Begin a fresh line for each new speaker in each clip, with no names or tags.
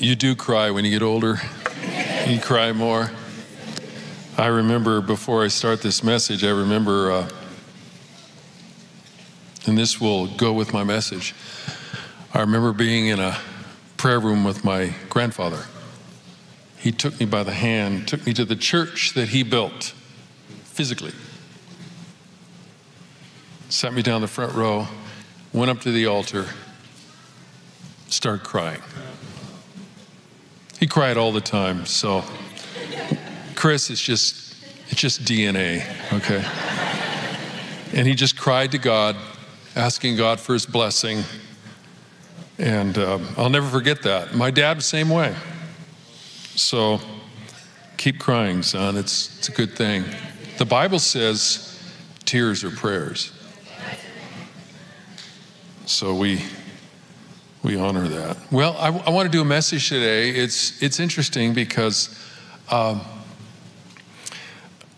You do cry when you get older. You cry more. I remember before I start this message, I remember, uh, and this will go with my message. I remember being in a prayer room with my grandfather. He took me by the hand, took me to the church that he built physically, sat me down the front row, went up to the altar, started crying. He cried all the time, so Chris is just it's just DNA, okay? And he just cried to God, asking God for his blessing. And uh, I'll never forget that. My dad the same way. So keep crying, son. It's, it's a good thing. The Bible says tears are prayers. So we we honor that. Well, I, I want to do a message today. It's it's interesting because um,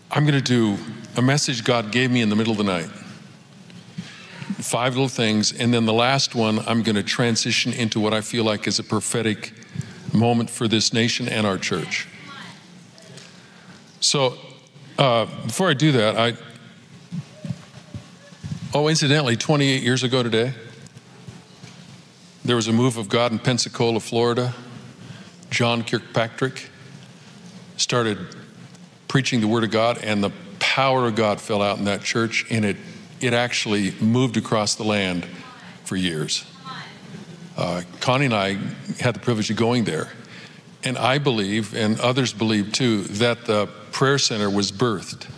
I'm going to do a message God gave me in the middle of the night. Five little things, and then the last one I'm going to transition into what I feel like is a prophetic moment for this nation and our church. So, uh, before I do that, I oh, incidentally, 28 years ago today. There was a move of God in Pensacola, Florida. John Kilpatrick started preaching the Word of God, and the power of God fell out in that church, and it, it actually moved across the land for years. Uh, Connie and I had the privilege of going there. And I believe, and others believe too, that the prayer center was birthed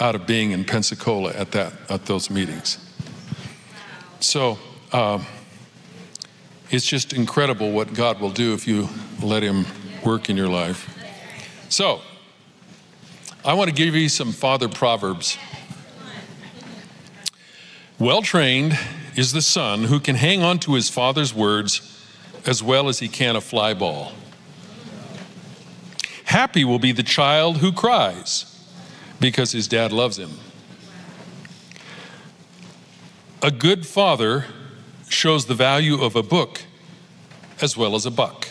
out of being in Pensacola at, that, at those meetings. So, um, it's just incredible what God will do if you let Him work in your life. So, I want to give you some father proverbs. Well trained is the son who can hang on to his father's words as well as he can a fly ball. Happy will be the child who cries because his dad loves him. A good father shows the value of a book as well as a buck.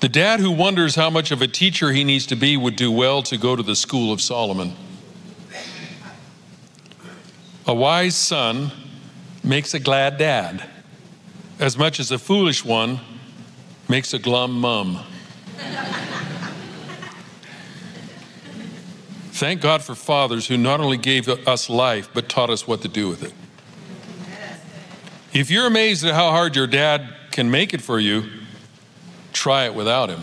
The dad who wonders how much of a teacher he needs to be would do well to go to the school of Solomon. A wise son makes a glad dad, as much as a foolish one makes a glum mum. Thank God for fathers who not only gave us life, but taught us what to do with it. If you're amazed at how hard your dad can make it for you, try it without him.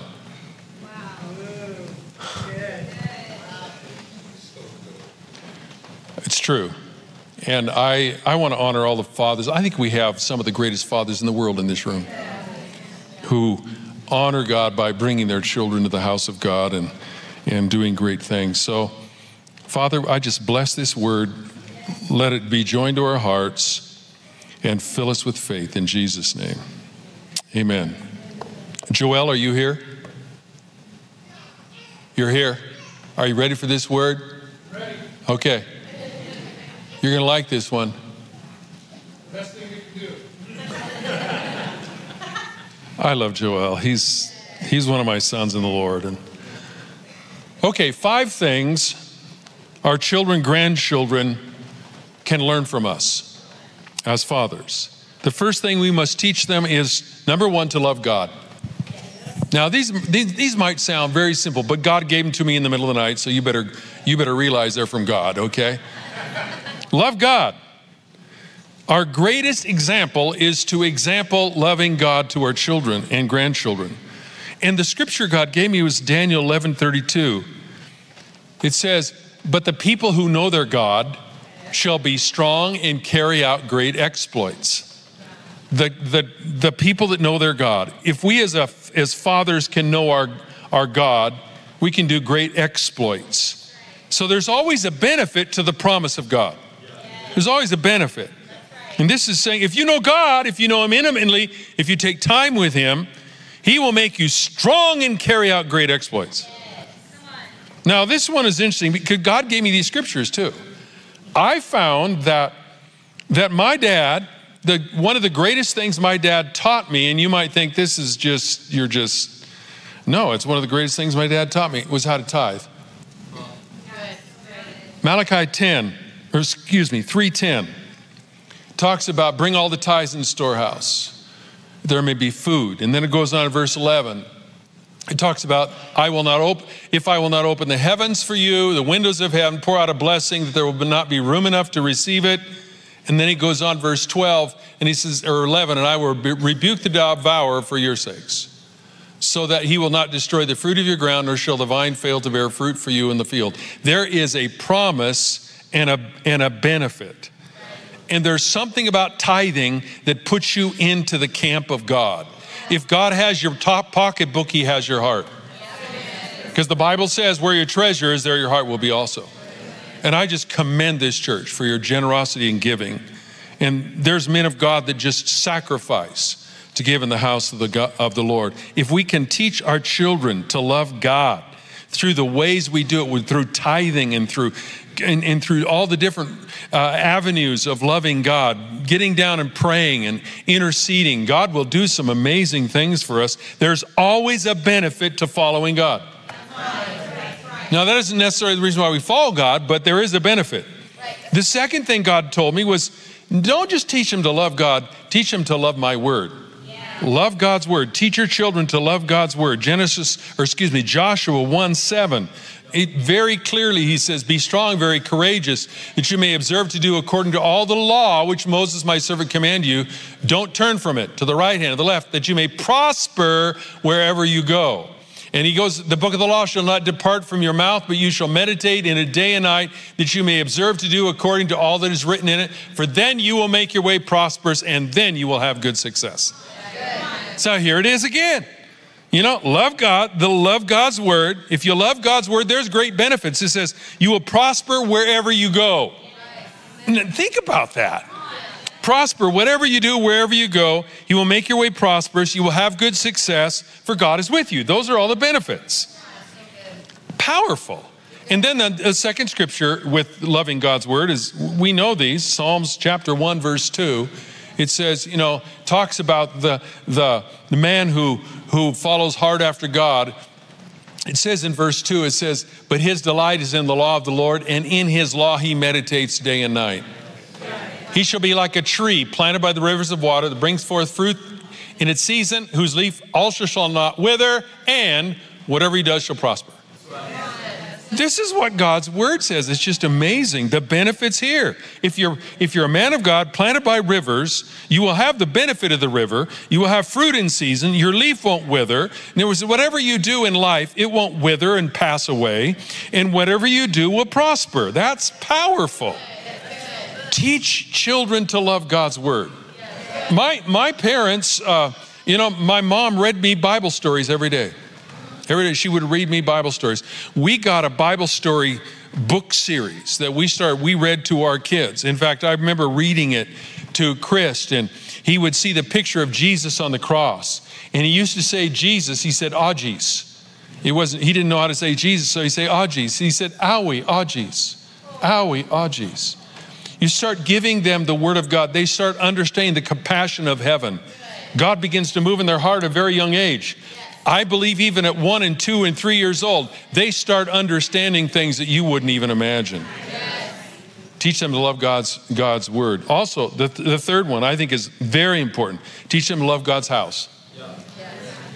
It's true. And I, I want to honor all the fathers. I think we have some of the greatest fathers in the world in this room who honor God by bringing their children to the house of God and, and doing great things. So, Father, I just bless this word. Let it be joined to our hearts and fill us with faith in Jesus' name. Amen. Joel, are you here? You're here. Are you ready for this word?
Ready.
Okay. You're going to like this one.
Best thing we can do.
I love Joel. He's he's one of my sons in the Lord. And okay, five things our children, grandchildren can learn from us as fathers. The first thing we must teach them is number one, to love God. Now, these, these, these, might sound very simple, but God gave them to me in the middle of the night, so you better, you better realize they're from God, okay? love God. Our greatest example is to example loving God to our children and grandchildren. And the scripture God gave me was Daniel 11 32. It says, But the people who know their God shall be strong and carry out great exploits. the, the, the people that know their God. If we as, a, as fathers can know our, our God, we can do great exploits. So there's always a benefit to the promise of God. There's always a benefit. And this is saying if you know God, if you know Him intimately, if you take time with Him, He will make you strong and carry out great exploits. Now, this one is interesting because God gave me these scriptures too. I found that, that my dad, the, one of the greatest things my dad taught me, and you might think this is just, you're just, no, it's one of the greatest things my dad taught me, was how to tithe. Malachi 10, or excuse me, 310, talks about bring all the tithes in the storehouse. There may be food. And then it goes on in verse 11. It talks about, I will not open, if I will not open the heavens for you, the windows of heaven, pour out a blessing that there will not be room enough to receive it. And then he goes on, verse 12, and he says, or 11, and I will rebuke the devourer for your sakes, so that he will not destroy the fruit of your ground, nor shall the vine fail to bear fruit for you in the field. There is a promise and a, and a benefit. And there's something about tithing that puts you into the camp of God. If God has your top pocketbook, He has your heart. Because the Bible says, where your treasure is, there your heart will be also. And I just commend this church for your generosity and giving. And there's men of God that just sacrifice to give in the house of the, God, of the Lord. If we can teach our children to love God through the ways we do it, through tithing and through and, and through all the different uh, avenues of loving God, getting down and praying and interceding, God will do some amazing things for us. There's always a benefit to following God. Now, that isn't necessarily the reason why we follow God, but there is a benefit. The second thing God told me was don't just teach them to love God, teach them to love my word. Love God's word. Teach your children to love God's word. Genesis, or excuse me, Joshua 1 7 it very clearly he says, Be strong, very courageous, that you may observe to do according to all the law which Moses my servant command you. Don't turn from it to the right hand or the left, that you may prosper wherever you go. And he goes, The book of the law shall not depart from your mouth, but you shall meditate in it day and night, that you may observe to do according to all that is written in it. For then you will make your way prosperous, and then you will have good success. So here it is again. You know, love God, the love God's word. If you love God's word, there's great benefits. It says, you will prosper wherever you go. And think about that. Prosper, whatever you do, wherever you go, you will make your way prosperous. You will have good success, for God is with you. Those are all the benefits. Powerful. And then the, the second scripture with loving God's word is we know these Psalms chapter 1, verse 2 it says, you know, talks about the, the, the man who, who follows hard after God. It says in verse 2, it says, But his delight is in the law of the Lord, and in his law he meditates day and night. He shall be like a tree planted by the rivers of water that brings forth fruit in its season, whose leaf also shall not wither, and whatever he does shall prosper. This is what God's word says. It's just amazing. The benefits here. If you're if you're a man of God planted by rivers, you will have the benefit of the river. You will have fruit in season. Your leaf won't wither. In other words, whatever you do in life, it won't wither and pass away. And whatever you do will prosper. That's powerful. Teach children to love God's word. My my parents, uh, you know, my mom read me Bible stories every day. Every day she would read me Bible stories. We got a Bible story book series that we started, we read to our kids. In fact, I remember reading it to Chris, and he would see the picture of Jesus on the cross. And he used to say Jesus, he said Augis. He wasn't, he didn't know how to say Jesus, so he say Augis. He said Owie, Augis. Owie, Augis. You start giving them the word of God, they start understanding the compassion of heaven. God begins to move in their heart at a very young age. I believe even at one and two and three years old, they start understanding things that you wouldn't even imagine. Teach them to love God's, God's word. Also, the, the third one I think is very important. Teach them to love God's house.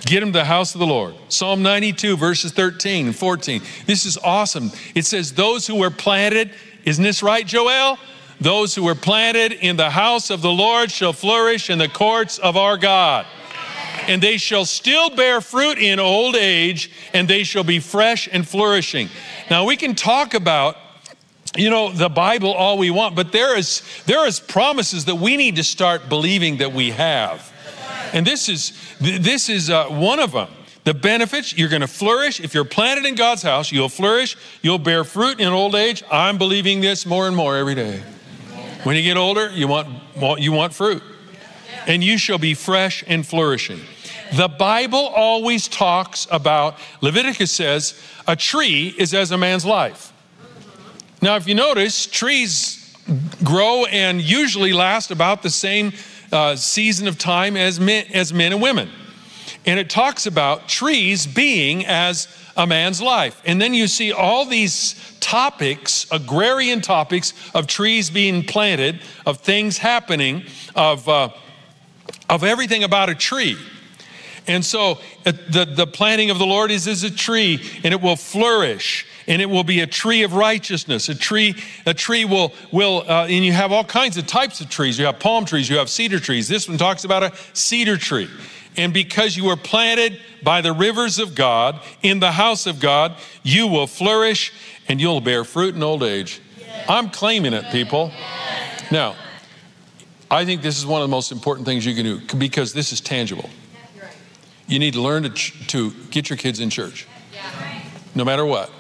Get them to the house of the Lord. Psalm 92, verses 13 and 14. This is awesome. It says, Those who were planted, isn't this right, Joel? Those who were planted in the house of the Lord shall flourish in the courts of our God and they shall still bear fruit in old age, and they shall be fresh and flourishing. Now, we can talk about you know the bible all we want but there is there is promises that we need to start believing that we have. And this is this is uh, one of them the benefits you're going to flourish. If you're planted in god's house you'll flourish. You'll bear fruit in old age. I'm believing this more and more every day. When you get older you want you want fruit and you shall be fresh and flourishing the bible always talks about leviticus says a tree is as a man's life now, if you notice, trees grow and usually last about the same uh, season of time as men, as men and women. And it talks about trees being as a man's life. And then you see all these topics, agrarian topics of trees being planted, of things happening, of, uh, of everything about a tree. And so uh, the, the planting of the Lord is as a tree, and it will flourish and it will be a tree of righteousness. A tree, a tree will, will uh, and you have all kinds of types of trees. You have palm trees, you have cedar trees. This one talks about a cedar tree. And because you were planted by the rivers of God in the house of God, you will flourish and you'll bear fruit in old age. I'm claiming it, people. Now, I think this is one of the most important things you can do because this is tangible. You need to learn to, to get your kids in church, no matter what.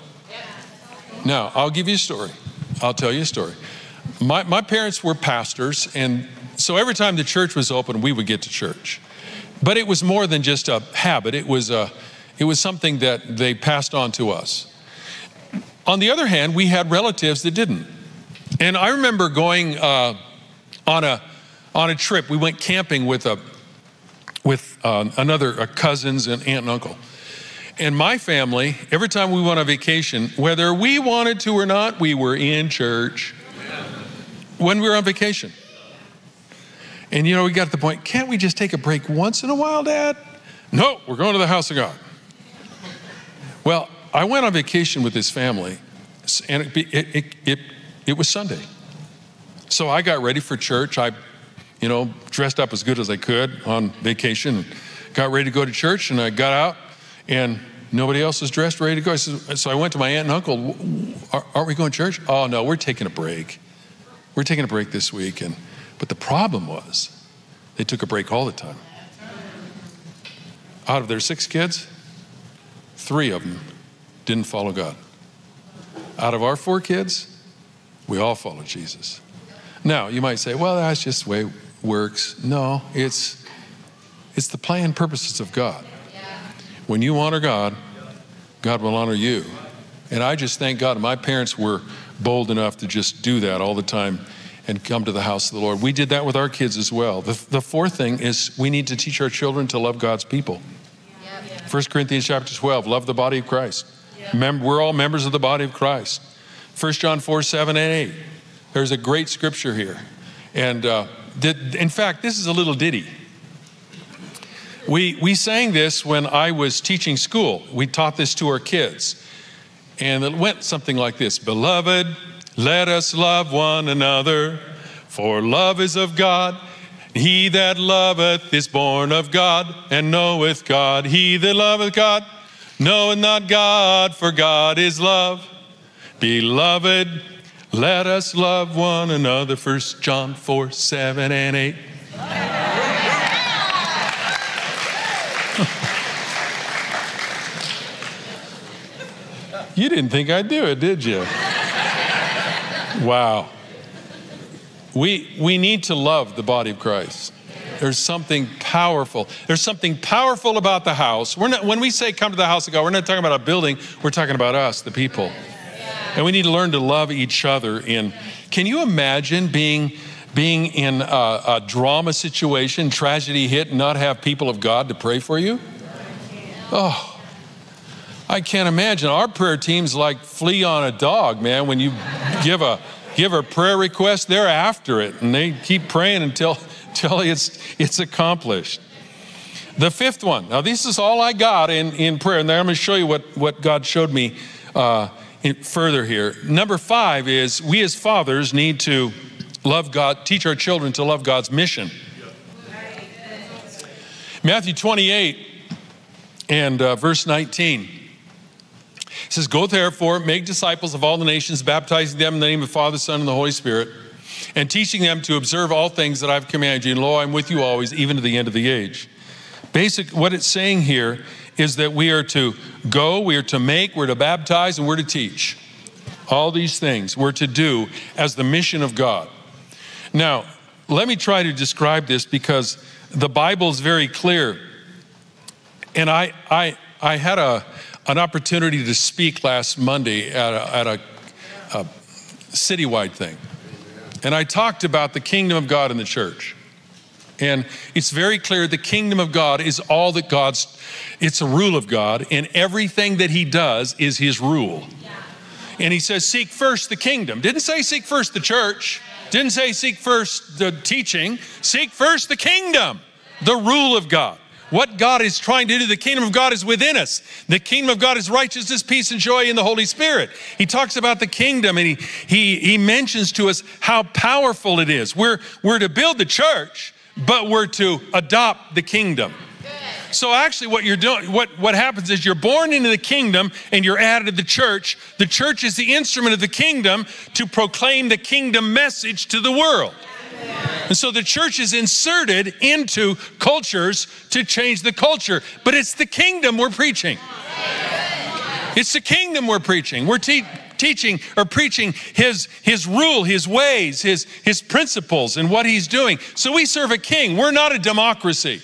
Now, I'll give you a story. I'll tell you a story. My, my parents were pastors, and so every time the church was open, we would get to church. But it was more than just a habit, it was, a, it was something that they passed on to us. On the other hand, we had relatives that didn't. And I remember going uh, on, a, on a trip, we went camping with, a, with uh, another cousins and aunt and uncle and my family, every time we went on vacation, whether we wanted to or not, we were in church when we were on vacation. And you know, we got to the point, can't we just take a break once in a while, Dad? No, we're going to the house of God. Well, I went on vacation with his family, and it, it, it, it, it was Sunday. So I got ready for church. I, you know, dressed up as good as I could on vacation, got ready to go to church, and I got out and nobody else was dressed, ready to go. I said, so I went to my aunt and uncle, aren't we going to church? Oh, no, we're taking a break. We're taking a break this week. And, but the problem was they took a break all the time. Out of their six kids, three of them didn't follow God. Out of our four kids, we all follow Jesus. Now, you might say, well, that's just the way works. No, it's, it's the plan purposes of God. When you honor God, God will honor you. And I just thank God my parents were bold enough to just do that all the time and come to the house of the Lord. We did that with our kids as well. The, the fourth thing is we need to teach our children to love God's people. Yep. 1 Corinthians chapter 12, love the body of Christ. We're all members of the body of Christ. 1 John 4, 7 and 8. There's a great scripture here. And uh, in fact, this is a little ditty. We, we sang this when I was teaching school. We taught this to our kids. And it went something like this Beloved, let us love one another, for love is of God. He that loveth is born of God and knoweth God. He that loveth God knoweth not God, for God is love. Beloved, let us love one another. 1 John 4 7 and 8. You didn't think I'd do it, did you? wow. We, we need to love the body of Christ. There's something powerful. There's something powerful about the house. We're not, when we say come to the house of God, we're not talking about a building, we're talking about us, the people. And we need to learn to love each other. In can you imagine being being in a, a drama situation, tragedy hit, and not have people of God to pray for you? Oh, I can't imagine. Our prayer team's like flea on a dog, man. When you give a give a prayer request, they're after it and they keep praying until, until it's it's accomplished. The fifth one. Now, this is all I got in, in prayer, and then I'm going to show you what, what God showed me uh, further here. Number five is we as fathers need to love God, teach our children to love God's mission. Matthew 28 and uh, verse 19. It says, Go therefore, make disciples of all the nations, baptizing them in the name of the Father, Son, and the Holy Spirit, and teaching them to observe all things that I've commanded you. And lo, I'm with you always, even to the end of the age. Basic, what it's saying here is that we are to go, we are to make, we're to baptize, and we're to teach. All these things we're to do as the mission of God. Now, let me try to describe this because the Bible is very clear. And I, I, I had a, an opportunity to speak last Monday at a, at a, a citywide thing. And I talked about the kingdom of God in the church. And it's very clear the kingdom of God is all that God's, it's a rule of God, and everything that He does is His rule. And He says, Seek first the kingdom. Didn't say seek first the church, didn't say seek first the teaching, seek first the kingdom, the rule of God. What God is trying to do, the kingdom of God is within us. The kingdom of God is righteousness, peace, and joy in the Holy Spirit. He talks about the kingdom and he, he, he mentions to us how powerful it is. We're, we're to build the church, but we're to adopt the kingdom. So actually what you're doing what what happens is you're born into the kingdom and you're added to the church. The church is the instrument of the kingdom to proclaim the kingdom message to the world. And so the church is inserted into cultures to change the culture, but it's the kingdom we're preaching. It's the kingdom we're preaching. We're te- teaching or preaching his, his rule, his ways, his, his principles, and what he's doing. So we serve a king. We're not a democracy.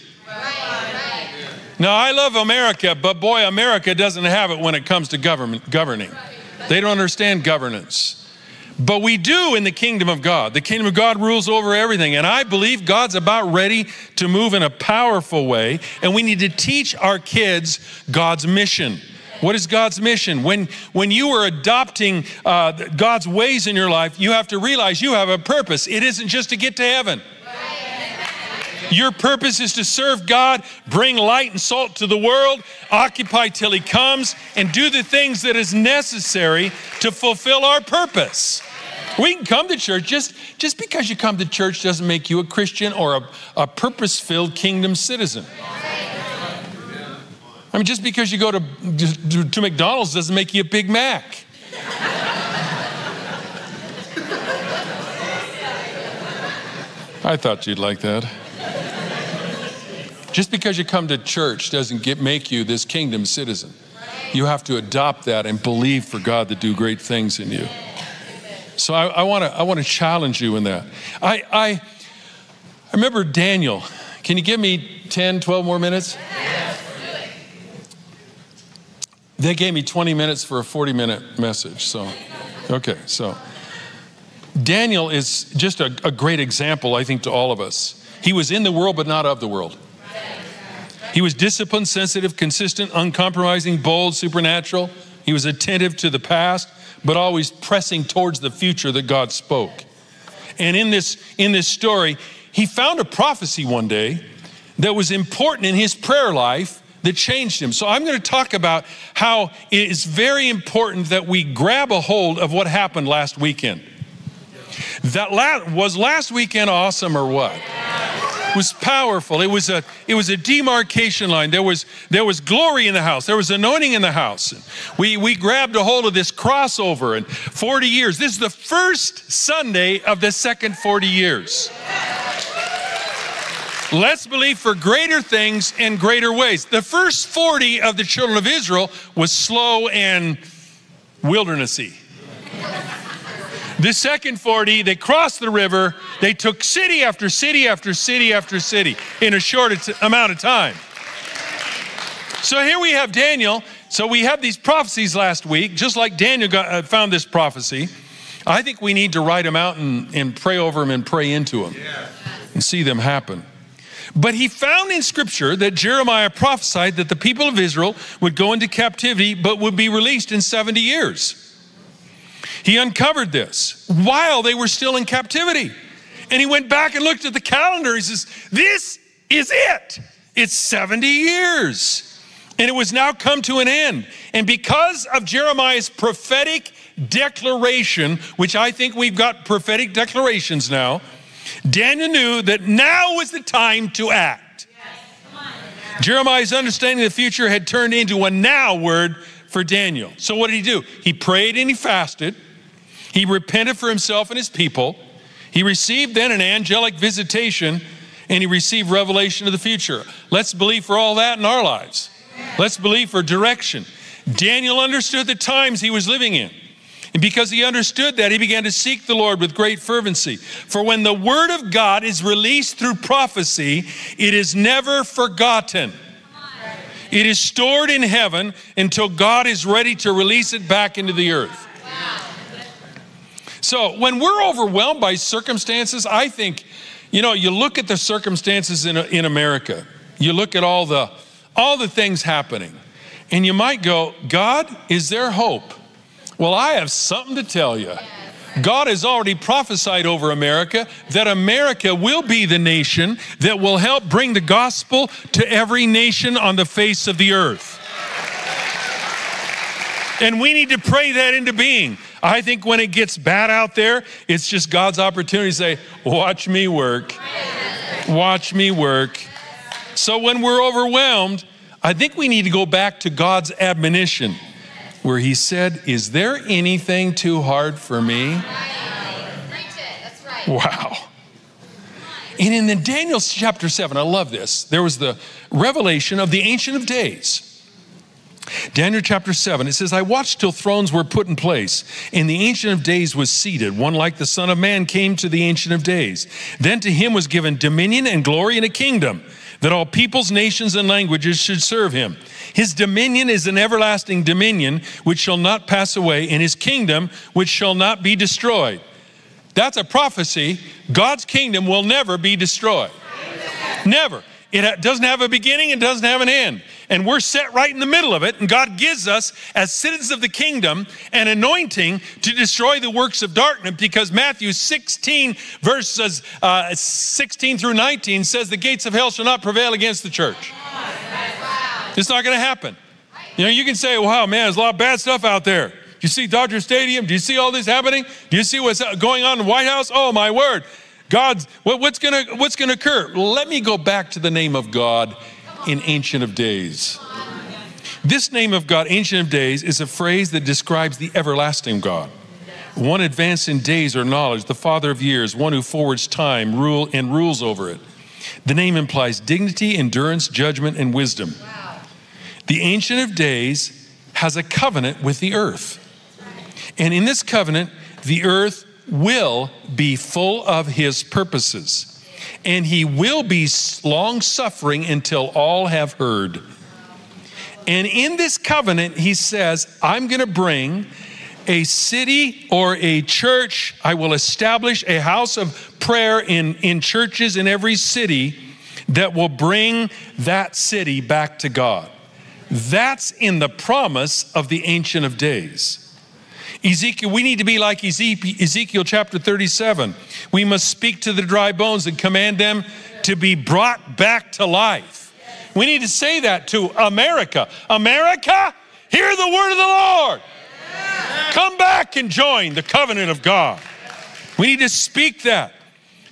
Now, I love America, but boy, America doesn't have it when it comes to government, governing. They don't understand governance. But we do in the kingdom of God. The kingdom of God rules over everything. And I believe God's about ready to move in a powerful way. And we need to teach our kids God's mission. What is God's mission? When, when you are adopting uh, God's ways in your life, you have to realize you have a purpose. It isn't just to get to heaven. Your purpose is to serve God, bring light and salt to the world, occupy till He comes, and do the things that is necessary to fulfill our purpose. We can come to church. Just, just because you come to church doesn't make you a Christian or a, a purpose filled kingdom citizen. I mean, just because you go to, to, to McDonald's doesn't make you a Big Mac. I thought you'd like that. Just because you come to church doesn't get, make you this kingdom citizen. You have to adopt that and believe for God to do great things in you. So I, want to I want to challenge you in that. I, I I remember Daniel. Can you give me 10, 12 more minutes? They gave me 20 minutes for a 40 minute message. So, okay, so Daniel is just a, a great example, I think, to all of us. He was in the world, but not of the world. He was disciplined, sensitive, consistent, uncompromising, bold, supernatural. He was attentive to the past, but always pressing towards the future that God spoke. And in this, in this story, he found a prophecy one day that was important in his prayer life that changed him. So I'm going to talk about how it is very important that we grab a hold of what happened last weekend. That was last weekend awesome or what? was powerful. It was a it was a demarcation line. There was there was glory in the house. There was anointing in the house. We we grabbed a hold of this crossover and 40 years. This is the first Sunday of the second 40 years. Let's believe for greater things in greater ways. The first 40 of the children of Israel was slow and wildernessy. The second 40, they crossed the river. They took city after city after city after city in a short amount of time. So here we have Daniel. So we have these prophecies last week, just like Daniel got, uh, found this prophecy. I think we need to write them out and, and pray over them and pray into them and see them happen. But he found in scripture that Jeremiah prophesied that the people of Israel would go into captivity but would be released in 70 years. He uncovered this while they were still in captivity. And he went back and looked at the calendar. He says, This is it. It's 70 years. And it was now come to an end. And because of Jeremiah's prophetic declaration, which I think we've got prophetic declarations now, Daniel knew that now was the time to act. Jeremiah's understanding of the future had turned into a now word for Daniel. So, what did he do? He prayed and he fasted. He repented for himself and his people. He received then an angelic visitation and he received revelation of the future. Let's believe for all that in our lives. Let's believe for direction. Daniel understood the times he was living in. And because he understood that, he began to seek the Lord with great fervency. For when the word of God is released through prophecy, it is never forgotten. It is stored in heaven until God is ready to release it back into the earth. So when we're overwhelmed by circumstances, I think, you know, you look at the circumstances in, in America, you look at all the, all the things happening, and you might go, God, is there hope? Well, I have something to tell you. God has already prophesied over America that America will be the nation that will help bring the gospel to every nation on the face of the earth. And we need to pray that into being. I think when it gets bad out there, it's just God's opportunity to say, Watch me work. Watch me work. So when we're overwhelmed, I think we need to go back to God's admonition where he said, Is there anything too hard for me? Wow. And in the Daniel chapter 7, I love this. There was the revelation of the Ancient of Days. Daniel chapter 7, it says, I watched till thrones were put in place, and the Ancient of Days was seated. One like the Son of Man came to the Ancient of Days. Then to him was given dominion and glory and a kingdom, that all peoples, nations, and languages should serve him. His dominion is an everlasting dominion which shall not pass away, and his kingdom which shall not be destroyed. That's a prophecy. God's kingdom will never be destroyed. Never. It doesn't have a beginning, it doesn't have an end. And we're set right in the middle of it. And God gives us, as citizens of the kingdom, an anointing to destroy the works of darkness because Matthew 16, verses uh, 16 through 19 says, The gates of hell shall not prevail against the church. It's not going to happen. You know, you can say, wow, man, there's a lot of bad stuff out there. Do you see Dodger Stadium? Do you see all this happening? Do you see what's going on in the White House? Oh, my word. God's, what, what's going to what's to occur? Let me go back to the name of God in Ancient of Days. This name of God, Ancient of Days, is a phrase that describes the everlasting God. One advanced in days or knowledge, the Father of years, one who forwards time, rule, and rules over it. The name implies dignity, endurance, judgment, and wisdom. The Ancient of Days has a covenant with the earth. And in this covenant, the earth will be full of his purposes. And he will be long suffering until all have heard. And in this covenant, he says, I'm going to bring a city or a church. I will establish a house of prayer in, in churches in every city that will bring that city back to God. That's in the promise of the Ancient of Days. Ezekiel, we need to be like Ezekiel chapter 37. We must speak to the dry bones and command them to be brought back to life. We need to say that to America. America, hear the word of the Lord. Come back and join the covenant of God. We need to speak that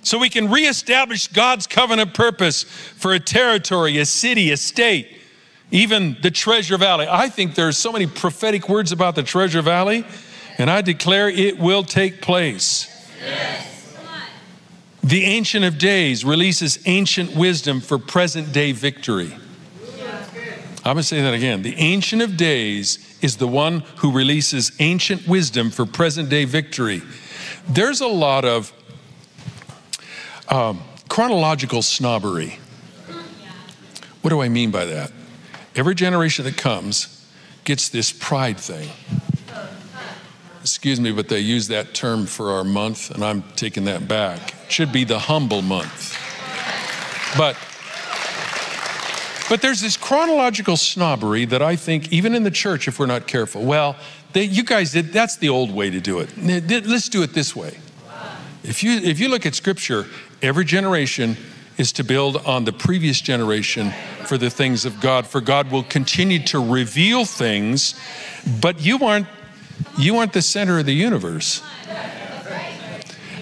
so we can reestablish God's covenant purpose for a territory, a city, a state even the Treasure Valley. I think there's so many prophetic words about the Treasure Valley, and I declare it will take place. Yes. The Ancient of Days releases ancient wisdom for present day victory. I'm going to say that again. The Ancient of Days is the one who releases ancient wisdom for present day victory. There's a lot of um, chronological snobbery. What do I mean by that? Every generation that comes gets this pride thing. Excuse me, but they use that term for our month, and I'm taking that back. It should be the humble month. But but there's this chronological snobbery that I think, even in the church, if we're not careful, well, they, you guys did, that's the old way to do it. Let's do it this way. If you, if you look at scripture, every generation is to build on the previous generation for the things of God, for God will continue to reveal things, but you aren't you aren't the center of the universe.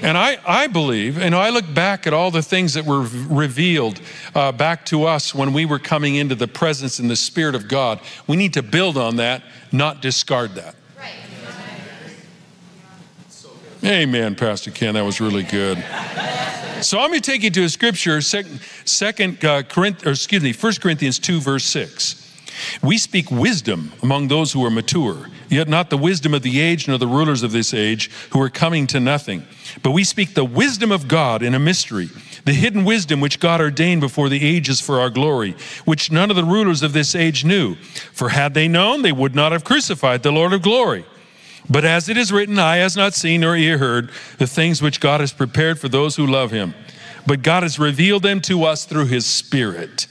And I, I believe, and I look back at all the things that were revealed uh, back to us when we were coming into the presence and the Spirit of God. We need to build on that, not discard that. Amen, Pastor Ken. That was really good. So I'm going to take you to a scripture, second, second uh, Corinth, or excuse me, 1 Corinthians 2, verse 6. We speak wisdom among those who are mature, yet not the wisdom of the age nor the rulers of this age who are coming to nothing. But we speak the wisdom of God in a mystery, the hidden wisdom which God ordained before the ages for our glory, which none of the rulers of this age knew. For had they known, they would not have crucified the Lord of glory. But as it is written, eye has not seen nor ear heard the things which God has prepared for those who love him. But God has revealed them to us through his Spirit.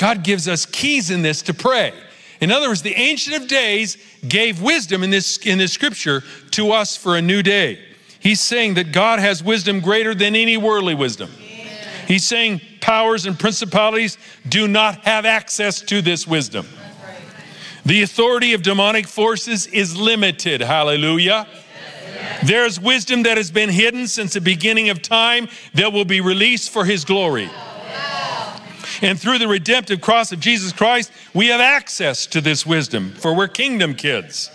God gives us keys in this to pray. In other words, the Ancient of Days gave wisdom in this, in this scripture to us for a new day. He's saying that God has wisdom greater than any worldly wisdom. He's saying powers and principalities do not have access to this wisdom. The authority of demonic forces is limited. Hallelujah. There's wisdom that has been hidden since the beginning of time that will be released for his glory. And through the redemptive cross of Jesus Christ, we have access to this wisdom, for we're kingdom kids.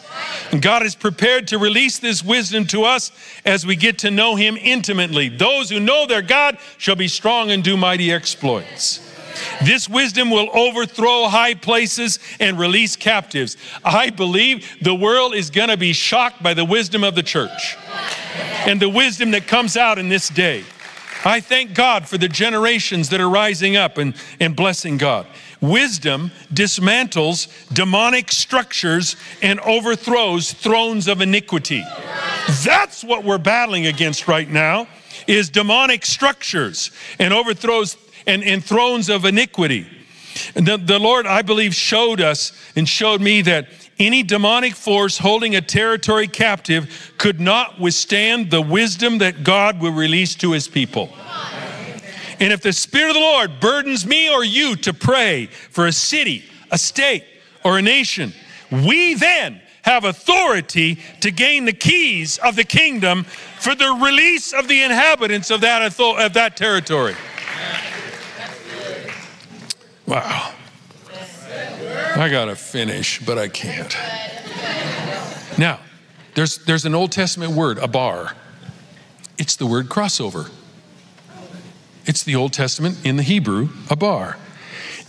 And God is prepared to release this wisdom to us as we get to know Him intimately. Those who know their God shall be strong and do mighty exploits. This wisdom will overthrow high places and release captives. I believe the world is going to be shocked by the wisdom of the church and the wisdom that comes out in this day. I thank God for the generations that are rising up and, and blessing God. Wisdom dismantles demonic structures and overthrows thrones of iniquity. That's what we're battling against right now is demonic structures and overthrows and, and thrones of iniquity. And the, the Lord, I believe, showed us and showed me that any demonic force holding a territory captive could not withstand the wisdom that God will release to his people. And if the Spirit of the Lord burdens me or you to pray for a city, a state, or a nation, we then have authority to gain the keys of the kingdom for the release of the inhabitants of that, of that territory. Wow. I got to finish, but I can't. Now, there's, there's an Old Testament word, abar. It's the word crossover. It's the Old Testament in the Hebrew, abar.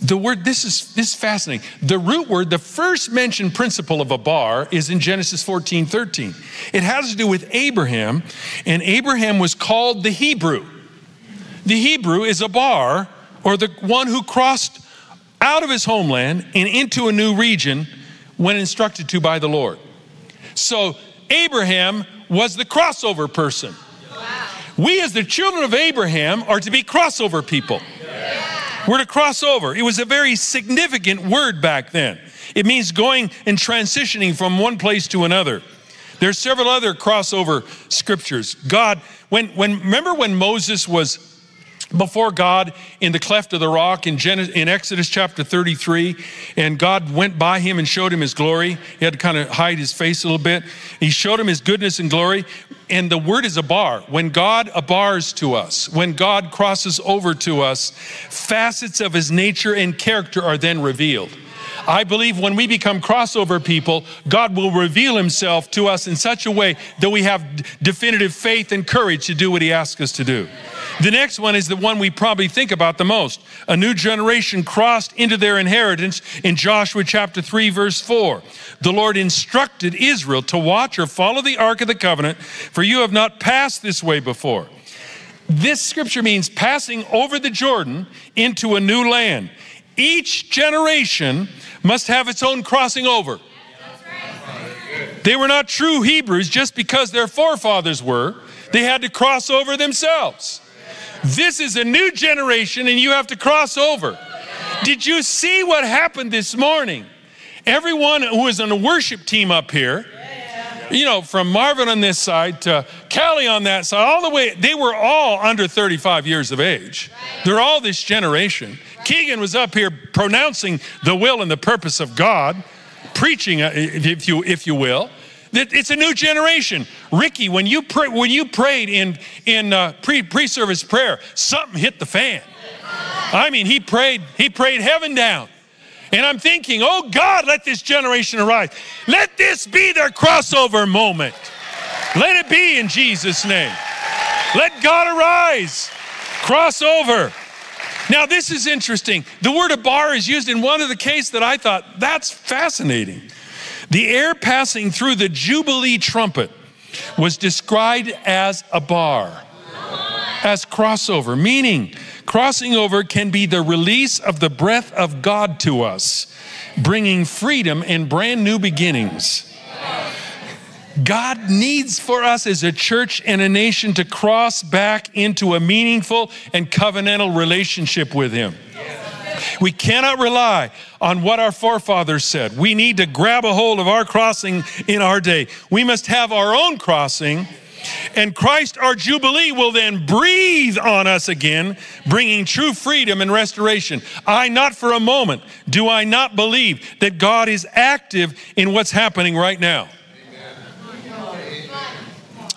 The word, this is, this is fascinating. The root word, the first mentioned principle of abar is in Genesis 14 13. It has to do with Abraham, and Abraham was called the Hebrew. The Hebrew is abar, or the one who crossed out of his homeland and into a new region when instructed to by the Lord. So Abraham was the crossover person. Wow. We, as the children of Abraham, are to be crossover people. Yeah. We're to cross over. It was a very significant word back then. It means going and transitioning from one place to another. There's several other crossover scriptures. God, when, when remember when Moses was before God in the cleft of the rock in, Genesis, in Exodus chapter 33, and God went by him and showed him his glory. He had to kind of hide his face a little bit. He showed him his goodness and glory. And the word is abar. When God abars to us, when God crosses over to us, facets of his nature and character are then revealed. I believe when we become crossover people, God will reveal himself to us in such a way that we have definitive faith and courage to do what he asks us to do. The next one is the one we probably think about the most. A new generation crossed into their inheritance in Joshua chapter 3, verse 4. The Lord instructed Israel to watch or follow the ark of the covenant, for you have not passed this way before. This scripture means passing over the Jordan into a new land. Each generation must have its own crossing over. They were not true Hebrews just because their forefathers were. They had to cross over themselves. This is a new generation and you have to cross over. Did you see what happened this morning? Everyone who was on the worship team up here, you know, from Marvin on this side to Callie on that side, all the way, they were all under 35 years of age. They're all this generation. Keegan was up here pronouncing the will and the purpose of God, preaching, uh, if you, if you will. It's a new generation. Ricky, when you pray, when you prayed in in uh, pre pre service prayer, something hit the fan. I mean, he prayed he prayed heaven down. And I'm thinking, oh God, let this generation arise. Let this be their crossover moment. Let it be in Jesus' name. Let God arise. Crossover. Now, this is interesting. The word abar is used in one of the cases that I thought, that's fascinating. The air passing through the Jubilee trumpet was described as abar, as crossover, meaning crossing over can be the release of the breath of God to us, bringing freedom and brand new beginnings. God needs for us as a church and a nation to cross back into a meaningful and covenantal relationship with Him. We cannot rely on what our forefathers said. We need to grab a hold of our crossing in our day. We must have our own crossing, and Christ, our Jubilee, will then breathe on us again, bringing true freedom and restoration. I, not for a moment, do I not believe that God is active in what's happening right now.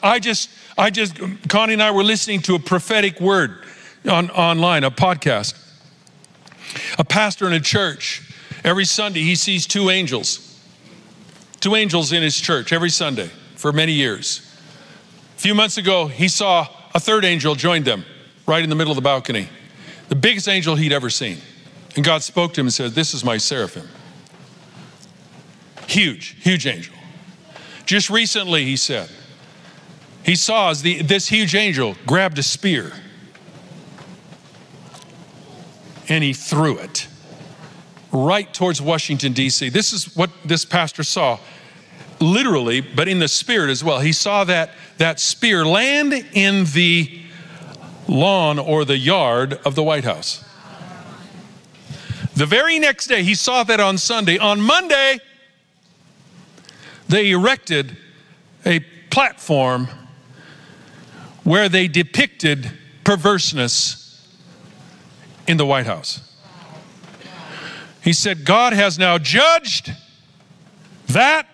I just, I just, Connie and I were listening to a prophetic word on, online, a podcast. A pastor in a church, every Sunday he sees two angels. Two angels in his church every Sunday for many years. A few months ago, he saw a third angel join them right in the middle of the balcony. The biggest angel he'd ever seen. And God spoke to him and said, This is my seraphim. Huge, huge angel. Just recently, he said, he saw the, this huge angel grabbed a spear and he threw it right towards Washington, D.C. This is what this pastor saw, literally, but in the spirit as well. He saw that, that spear land in the lawn or the yard of the White House. The very next day, he saw that on Sunday. On Monday, they erected a platform where they depicted perverseness in the White House. He said, God has now judged that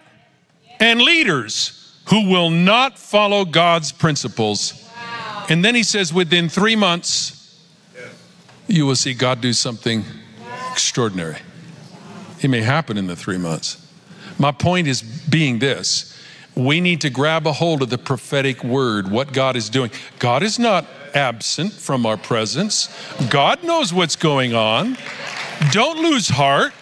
and leaders who will not follow God's principles. And then he says, within three months, you will see God do something extraordinary. It may happen in the three months. My point is being this we need to grab a hold of the prophetic word, what God is doing. God is not absent from our presence, God knows what's going on. Don't lose heart.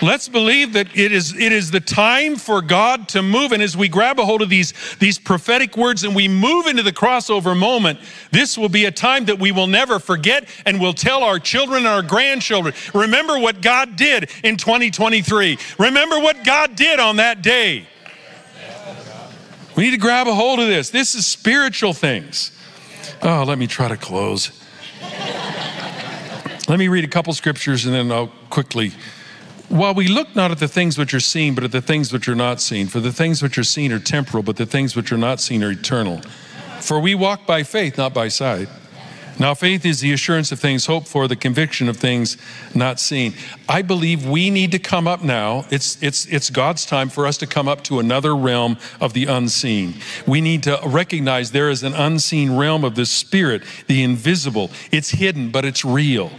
Let's believe that it is, it is the time for God to move. And as we grab a hold of these, these prophetic words and we move into the crossover moment, this will be a time that we will never forget and we'll tell our children and our grandchildren. Remember what God did in 2023. Remember what God did on that day. We need to grab a hold of this. This is spiritual things. Oh, let me try to close. let me read a couple scriptures and then I'll quickly. While we look not at the things which are seen, but at the things which are not seen, for the things which are seen are temporal, but the things which are not seen are eternal. For we walk by faith, not by sight. Now, faith is the assurance of things hoped for, the conviction of things not seen. I believe we need to come up now. It's, it's, it's God's time for us to come up to another realm of the unseen. We need to recognize there is an unseen realm of the spirit, the invisible. It's hidden, but it's real.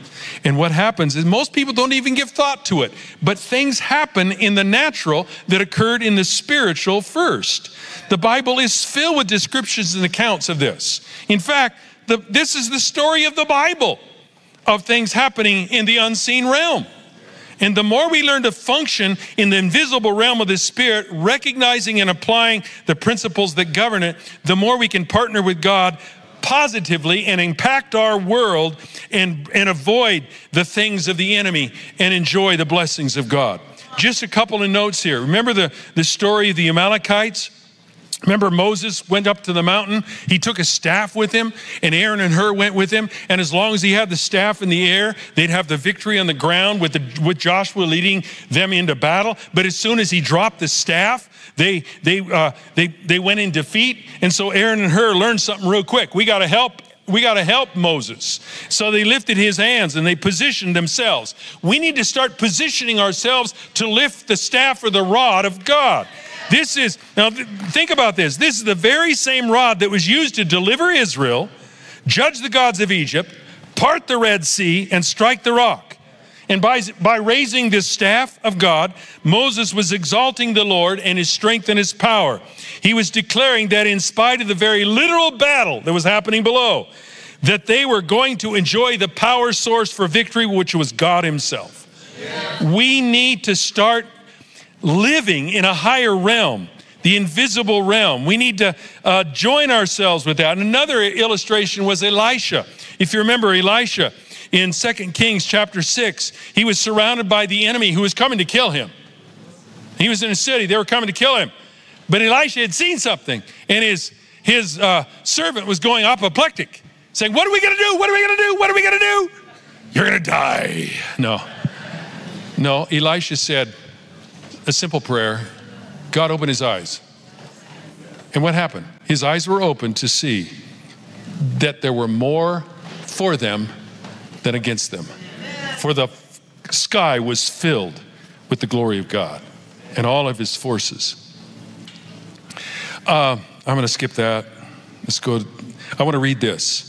And what happens is most people don't even give thought to it, but things happen in the natural that occurred in the spiritual first. The Bible is filled with descriptions and accounts of this. In fact, the, this is the story of the Bible of things happening in the unseen realm. And the more we learn to function in the invisible realm of the Spirit, recognizing and applying the principles that govern it, the more we can partner with God positively and impact our world and, and avoid the things of the enemy and enjoy the blessings of God. Just a couple of notes here. Remember the, the story of the Amalekites? Remember, Moses went up to the mountain. He took a staff with him, and Aaron and Hur went with him. And as long as he had the staff in the air, they'd have the victory on the ground with, the, with Joshua leading them into battle. But as soon as he dropped the staff, they, they, uh, they, they went in defeat. And so Aaron and Hur learned something real quick. We got to help we got to help Moses. So they lifted his hands and they positioned themselves. We need to start positioning ourselves to lift the staff or the rod of God. This is, now th- think about this. This is the very same rod that was used to deliver Israel, judge the gods of Egypt, part the Red Sea, and strike the rock. And by, by raising this staff of God, Moses was exalting the Lord and his strength and his power. He was declaring that in spite of the very literal battle that was happening below, that they were going to enjoy the power source for victory, which was God Himself. We need to start living in a higher realm, the invisible realm. We need to uh, join ourselves with that. And another illustration was Elisha. If you remember Elisha in 2 Kings chapter 6, he was surrounded by the enemy who was coming to kill him. He was in a city, they were coming to kill him. But Elisha had seen something, and his, his uh, servant was going apoplectic saying, What are we going to do? What are we going to do? What are we going to do? You're going to die. No. No, Elisha said a simple prayer. God opened his eyes. And what happened? His eyes were opened to see that there were more for them than against them. For the sky was filled with the glory of God and all of his forces. Uh, I'm going to skip that. Let's go. I want to read this.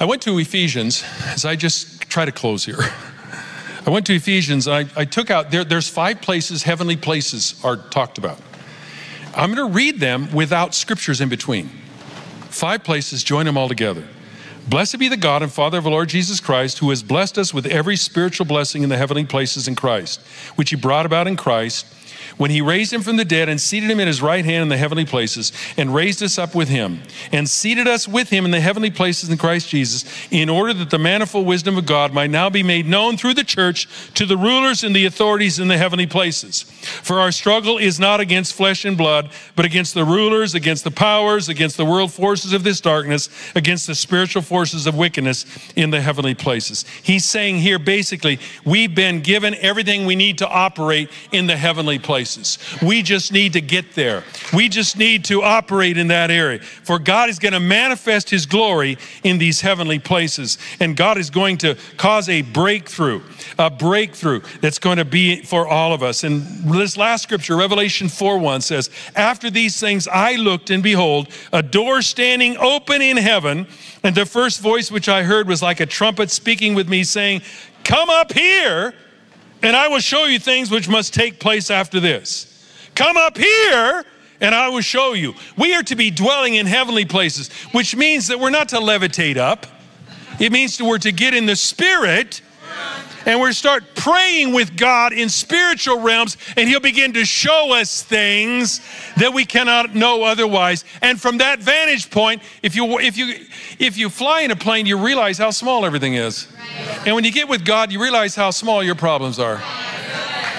I went to Ephesians as I just try to close here. I went to Ephesians. I, I took out there, there's five places, heavenly places are talked about. I'm going to read them without scriptures in between. Five places, join them all together. Blessed be the God and Father of our Lord Jesus Christ, who has blessed us with every spiritual blessing in the heavenly places in Christ, which he brought about in Christ when he raised him from the dead and seated him in his right hand in the heavenly places, and raised us up with him, and seated us with him in the heavenly places in Christ Jesus, in order that the manifold wisdom of God might now be made known through the church to the rulers and the authorities in the heavenly places. For our struggle is not against flesh and blood, but against the rulers, against the powers, against the world forces of this darkness, against the spiritual forces of wickedness in the heavenly places. He's saying here basically, we've been given everything we need to operate in the heavenly places places. We just need to get there. We just need to operate in that area. For God is going to manifest His glory in these heavenly places. And God is going to cause a breakthrough, a breakthrough that's going to be for all of us. And this last scripture, Revelation 4 1 says, After these things I looked, and behold, a door standing open in heaven. And the first voice which I heard was like a trumpet speaking with me, saying, Come up here and I will show you things which must take place after this. Come up here and I will show you. We are to be dwelling in heavenly places, which means that we're not to levitate up. It means that we're to get in the spirit and we're start praying with God in spiritual realms, and He'll begin to show us things that we cannot know otherwise. And from that vantage point, if you if you if you fly in a plane, you realize how small everything is. And when you get with God, you realize how small your problems are.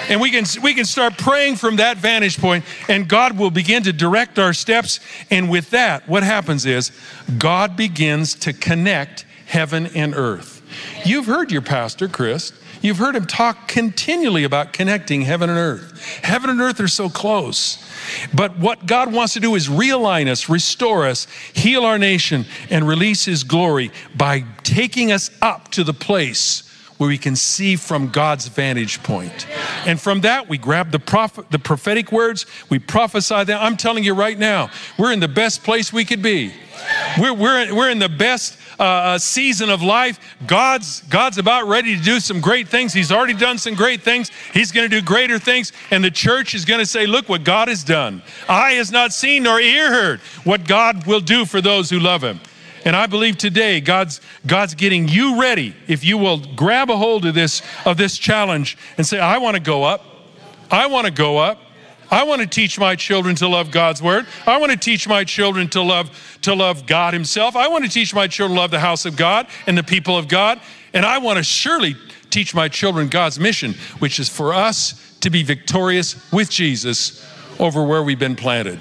And we can, we can start praying from that vantage point, and God will begin to direct our steps. And with that, what happens is God begins to connect heaven and earth. You've heard your pastor, Chris. You've heard him talk continually about connecting heaven and earth. Heaven and earth are so close. But what God wants to do is realign us, restore us, heal our nation, and release His glory by taking us up to the place where we can see from God's vantage point. And from that, we grab the, the prophetic words, we prophesy them. I'm telling you right now, we're in the best place we could be. We're, we're, we're in the best uh, season of life. God's, God's about ready to do some great things. He's already done some great things. He's going to do greater things. And the church is going to say, Look what God has done. Eye has not seen nor ear heard what God will do for those who love Him. And I believe today God's, God's getting you ready if you will grab a hold of this, of this challenge and say, I want to go up. I want to go up. I want to teach my children to love God's word. I want to teach my children to love to love God himself. I want to teach my children to love the house of God and the people of God. And I want to surely teach my children God's mission, which is for us to be victorious with Jesus over where we've been planted.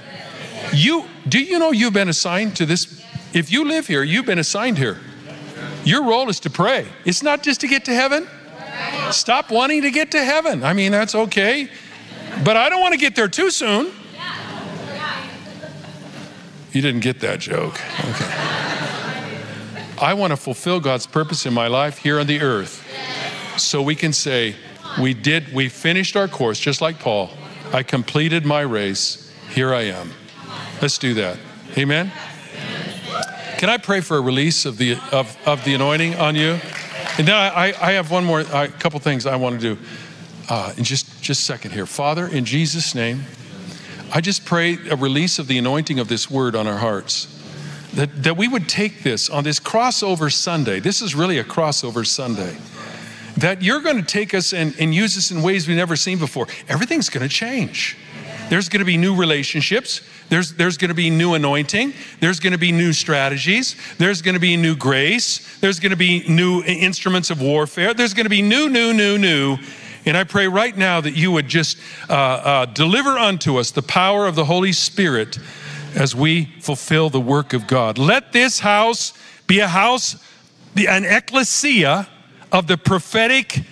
You do you know you've been assigned to this if you live here, you've been assigned here. Your role is to pray. It's not just to get to heaven. Stop wanting to get to heaven. I mean, that's okay. But I don't want to get there too soon. You didn't get that joke. Okay. I want to fulfill God's purpose in my life here on the earth so we can say, we did, we finished our course, just like Paul. I completed my race. Here I am. Let's do that. Amen. Can I pray for a release of the of, of the anointing on you? And then I, I have one more, a couple things I want to do uh, in just just a second here. Father, in Jesus' name, I just pray a release of the anointing of this word on our hearts. That, that we would take this on this crossover Sunday. This is really a crossover Sunday. That you're going to take us and, and use us in ways we've never seen before. Everything's going to change. There's going to be new relationships. There's, there's going to be new anointing. There's going to be new strategies. There's going to be new grace. There's going to be new instruments of warfare. There's going to be new, new, new, new. And I pray right now that you would just uh, uh, deliver unto us the power of the Holy Spirit as we fulfill the work of God. Let this house be a house, an ecclesia of the prophetic,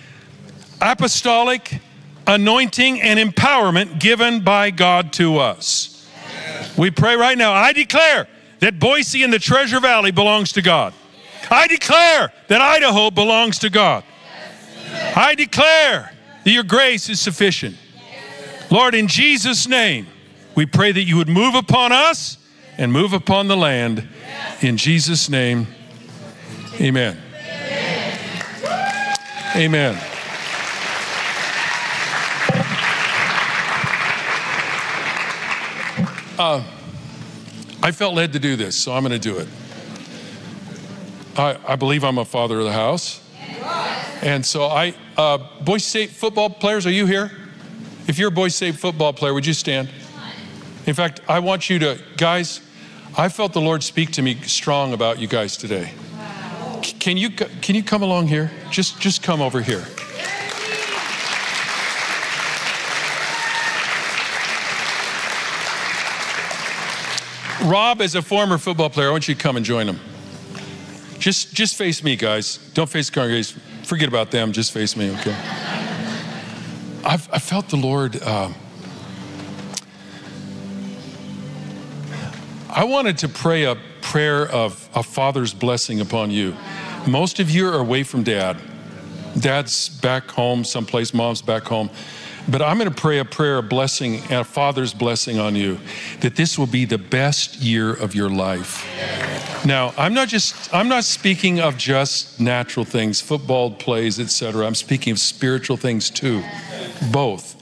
apostolic anointing and empowerment given by God to us. We pray right now. I declare that Boise and the Treasure Valley belongs to God. I declare that Idaho belongs to God. I declare that your grace is sufficient. Lord, in Jesus' name, we pray that you would move upon us and move upon the land. In Jesus' name, amen. Amen. Uh, I felt led to do this, so I'm going to do it. I, I, believe I'm a father of the house. And so I, uh, Boise State football players, are you here? If you're a Boise State football player, would you stand? In fact, I want you to, guys, I felt the Lord speak to me strong about you guys today. Can you, can you come along here? Just, just come over here. Rob is a former football player. I want you to come and join him. Just, just face me, guys. Don't face the congregation. Forget about them. Just face me, okay? I've, I felt the Lord. Uh, I wanted to pray a prayer of a father's blessing upon you. Most of you are away from dad. Dad's back home someplace, mom's back home. But I'm going to pray a prayer of blessing, a father's blessing on you, that this will be the best year of your life. Now, I'm not just I'm not speaking of just natural things, football plays, etc. I'm speaking of spiritual things too. Both.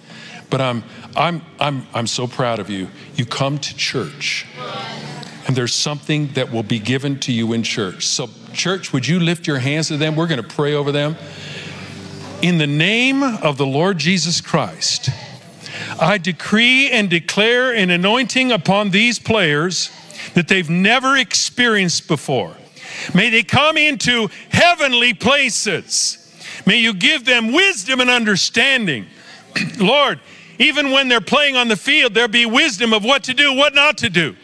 But I'm I'm I'm I'm so proud of you. You come to church. And there's something that will be given to you in church. So church, would you lift your hands to them? We're going to pray over them. In the name of the Lord Jesus Christ, I decree and declare an anointing upon these players that they've never experienced before. May they come into heavenly places. May you give them wisdom and understanding. Lord, even when they're playing on the field, there be wisdom of what to do, what not to do.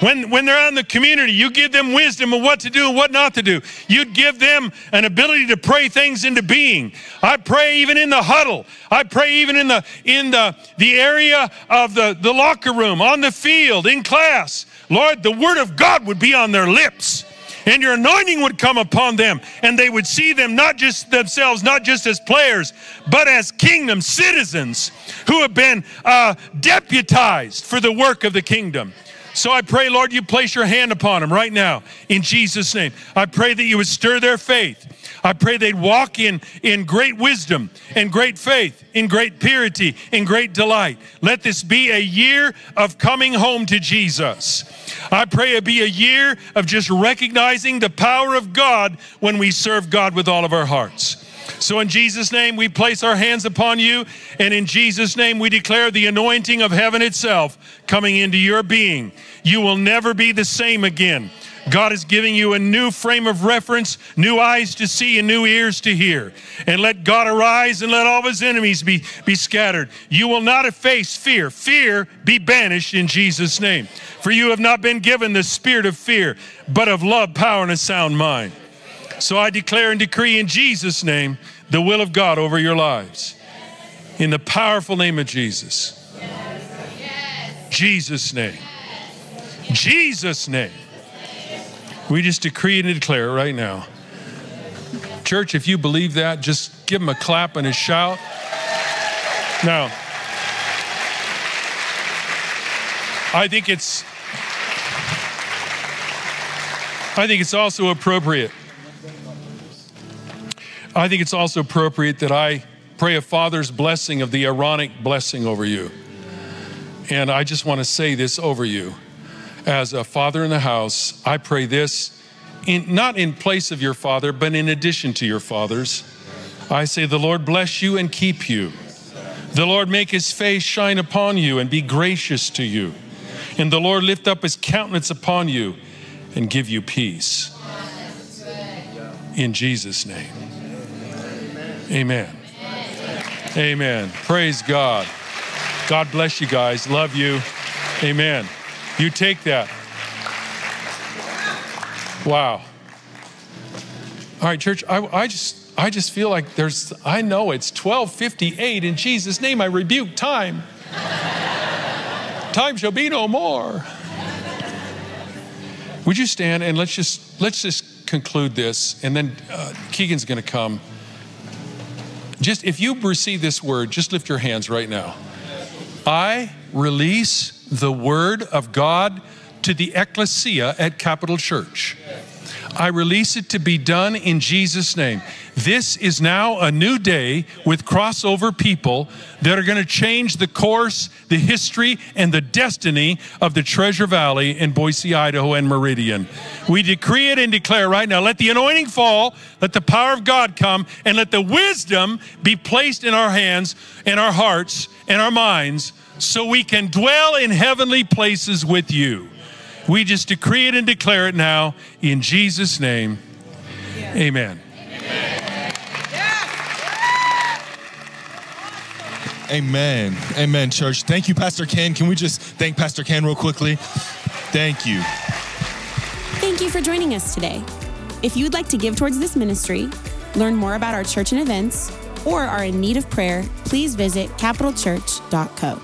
When, when they're out in the community, you give them wisdom of what to do and what not to do. You'd give them an ability to pray things into being. I pray even in the huddle. I pray even in the in the, the area of the, the locker room, on the field, in class. Lord, the word of God would be on their lips. And your anointing would come upon them, and they would see them not just themselves, not just as players, but as kingdom citizens who have been uh, deputized for the work of the kingdom. So I pray, Lord, you place your hand upon them right now in Jesus' name. I pray that you would stir their faith. I pray they'd walk in, in great wisdom and great faith, in great purity, in great delight. Let this be a year of coming home to Jesus. I pray it be a year of just recognizing the power of God when we serve God with all of our hearts. So, in Jesus' name, we place our hands upon you, and in Jesus' name, we declare the anointing of heaven itself coming into your being. You will never be the same again. God is giving you a new frame of reference, new eyes to see, and new ears to hear. And let God arise and let all of his enemies be, be scattered. You will not face fear. Fear be banished in Jesus' name. For you have not been given the spirit of fear, but of love, power, and a sound mind. So I declare and decree in Jesus' name the will of God over your lives. In the powerful name of Jesus. Jesus' name. Jesus' name. We just decree and declare right now. Church, if you believe that, just give him a clap and a shout. Now, I think it's I think it's also appropriate. I think it's also appropriate that I pray a father's blessing of the Aaronic blessing over you. And I just want to say this over you. As a father in the house, I pray this in, not in place of your father, but in addition to your fathers. I say, The Lord bless you and keep you. The Lord make his face shine upon you and be gracious to you. And the Lord lift up his countenance upon you and give you peace. In Jesus' name. Amen. Amen. Praise God. God bless you guys. Love you. Amen. You take that. Wow. All right, church, I, I just I just feel like there's I know it's 1258 in Jesus' name I rebuke time. time shall be no more. Would you stand and let's just let's just conclude this and then uh, Keegan's going to come. Just if you receive this word, just lift your hands right now. I release the word of God to the ecclesia at Capital Church. I release it to be done in Jesus' name. This is now a new day with crossover people that are going to change the course, the history, and the destiny of the Treasure Valley in Boise, Idaho, and Meridian. We decree it and declare right now let the anointing fall, let the power of God come, and let the wisdom be placed in our hands, in our hearts, in our minds so we can dwell in heavenly places with you. We just decree it and declare it now in Jesus' name. Amen.
Amen. Amen, church. Thank you, Pastor Ken. Can we just thank Pastor Ken real quickly? Thank you.
Thank you for joining us today. If you would like to give towards this ministry, learn more about our church and events, or are in need of prayer, please visit capitalchurch.co.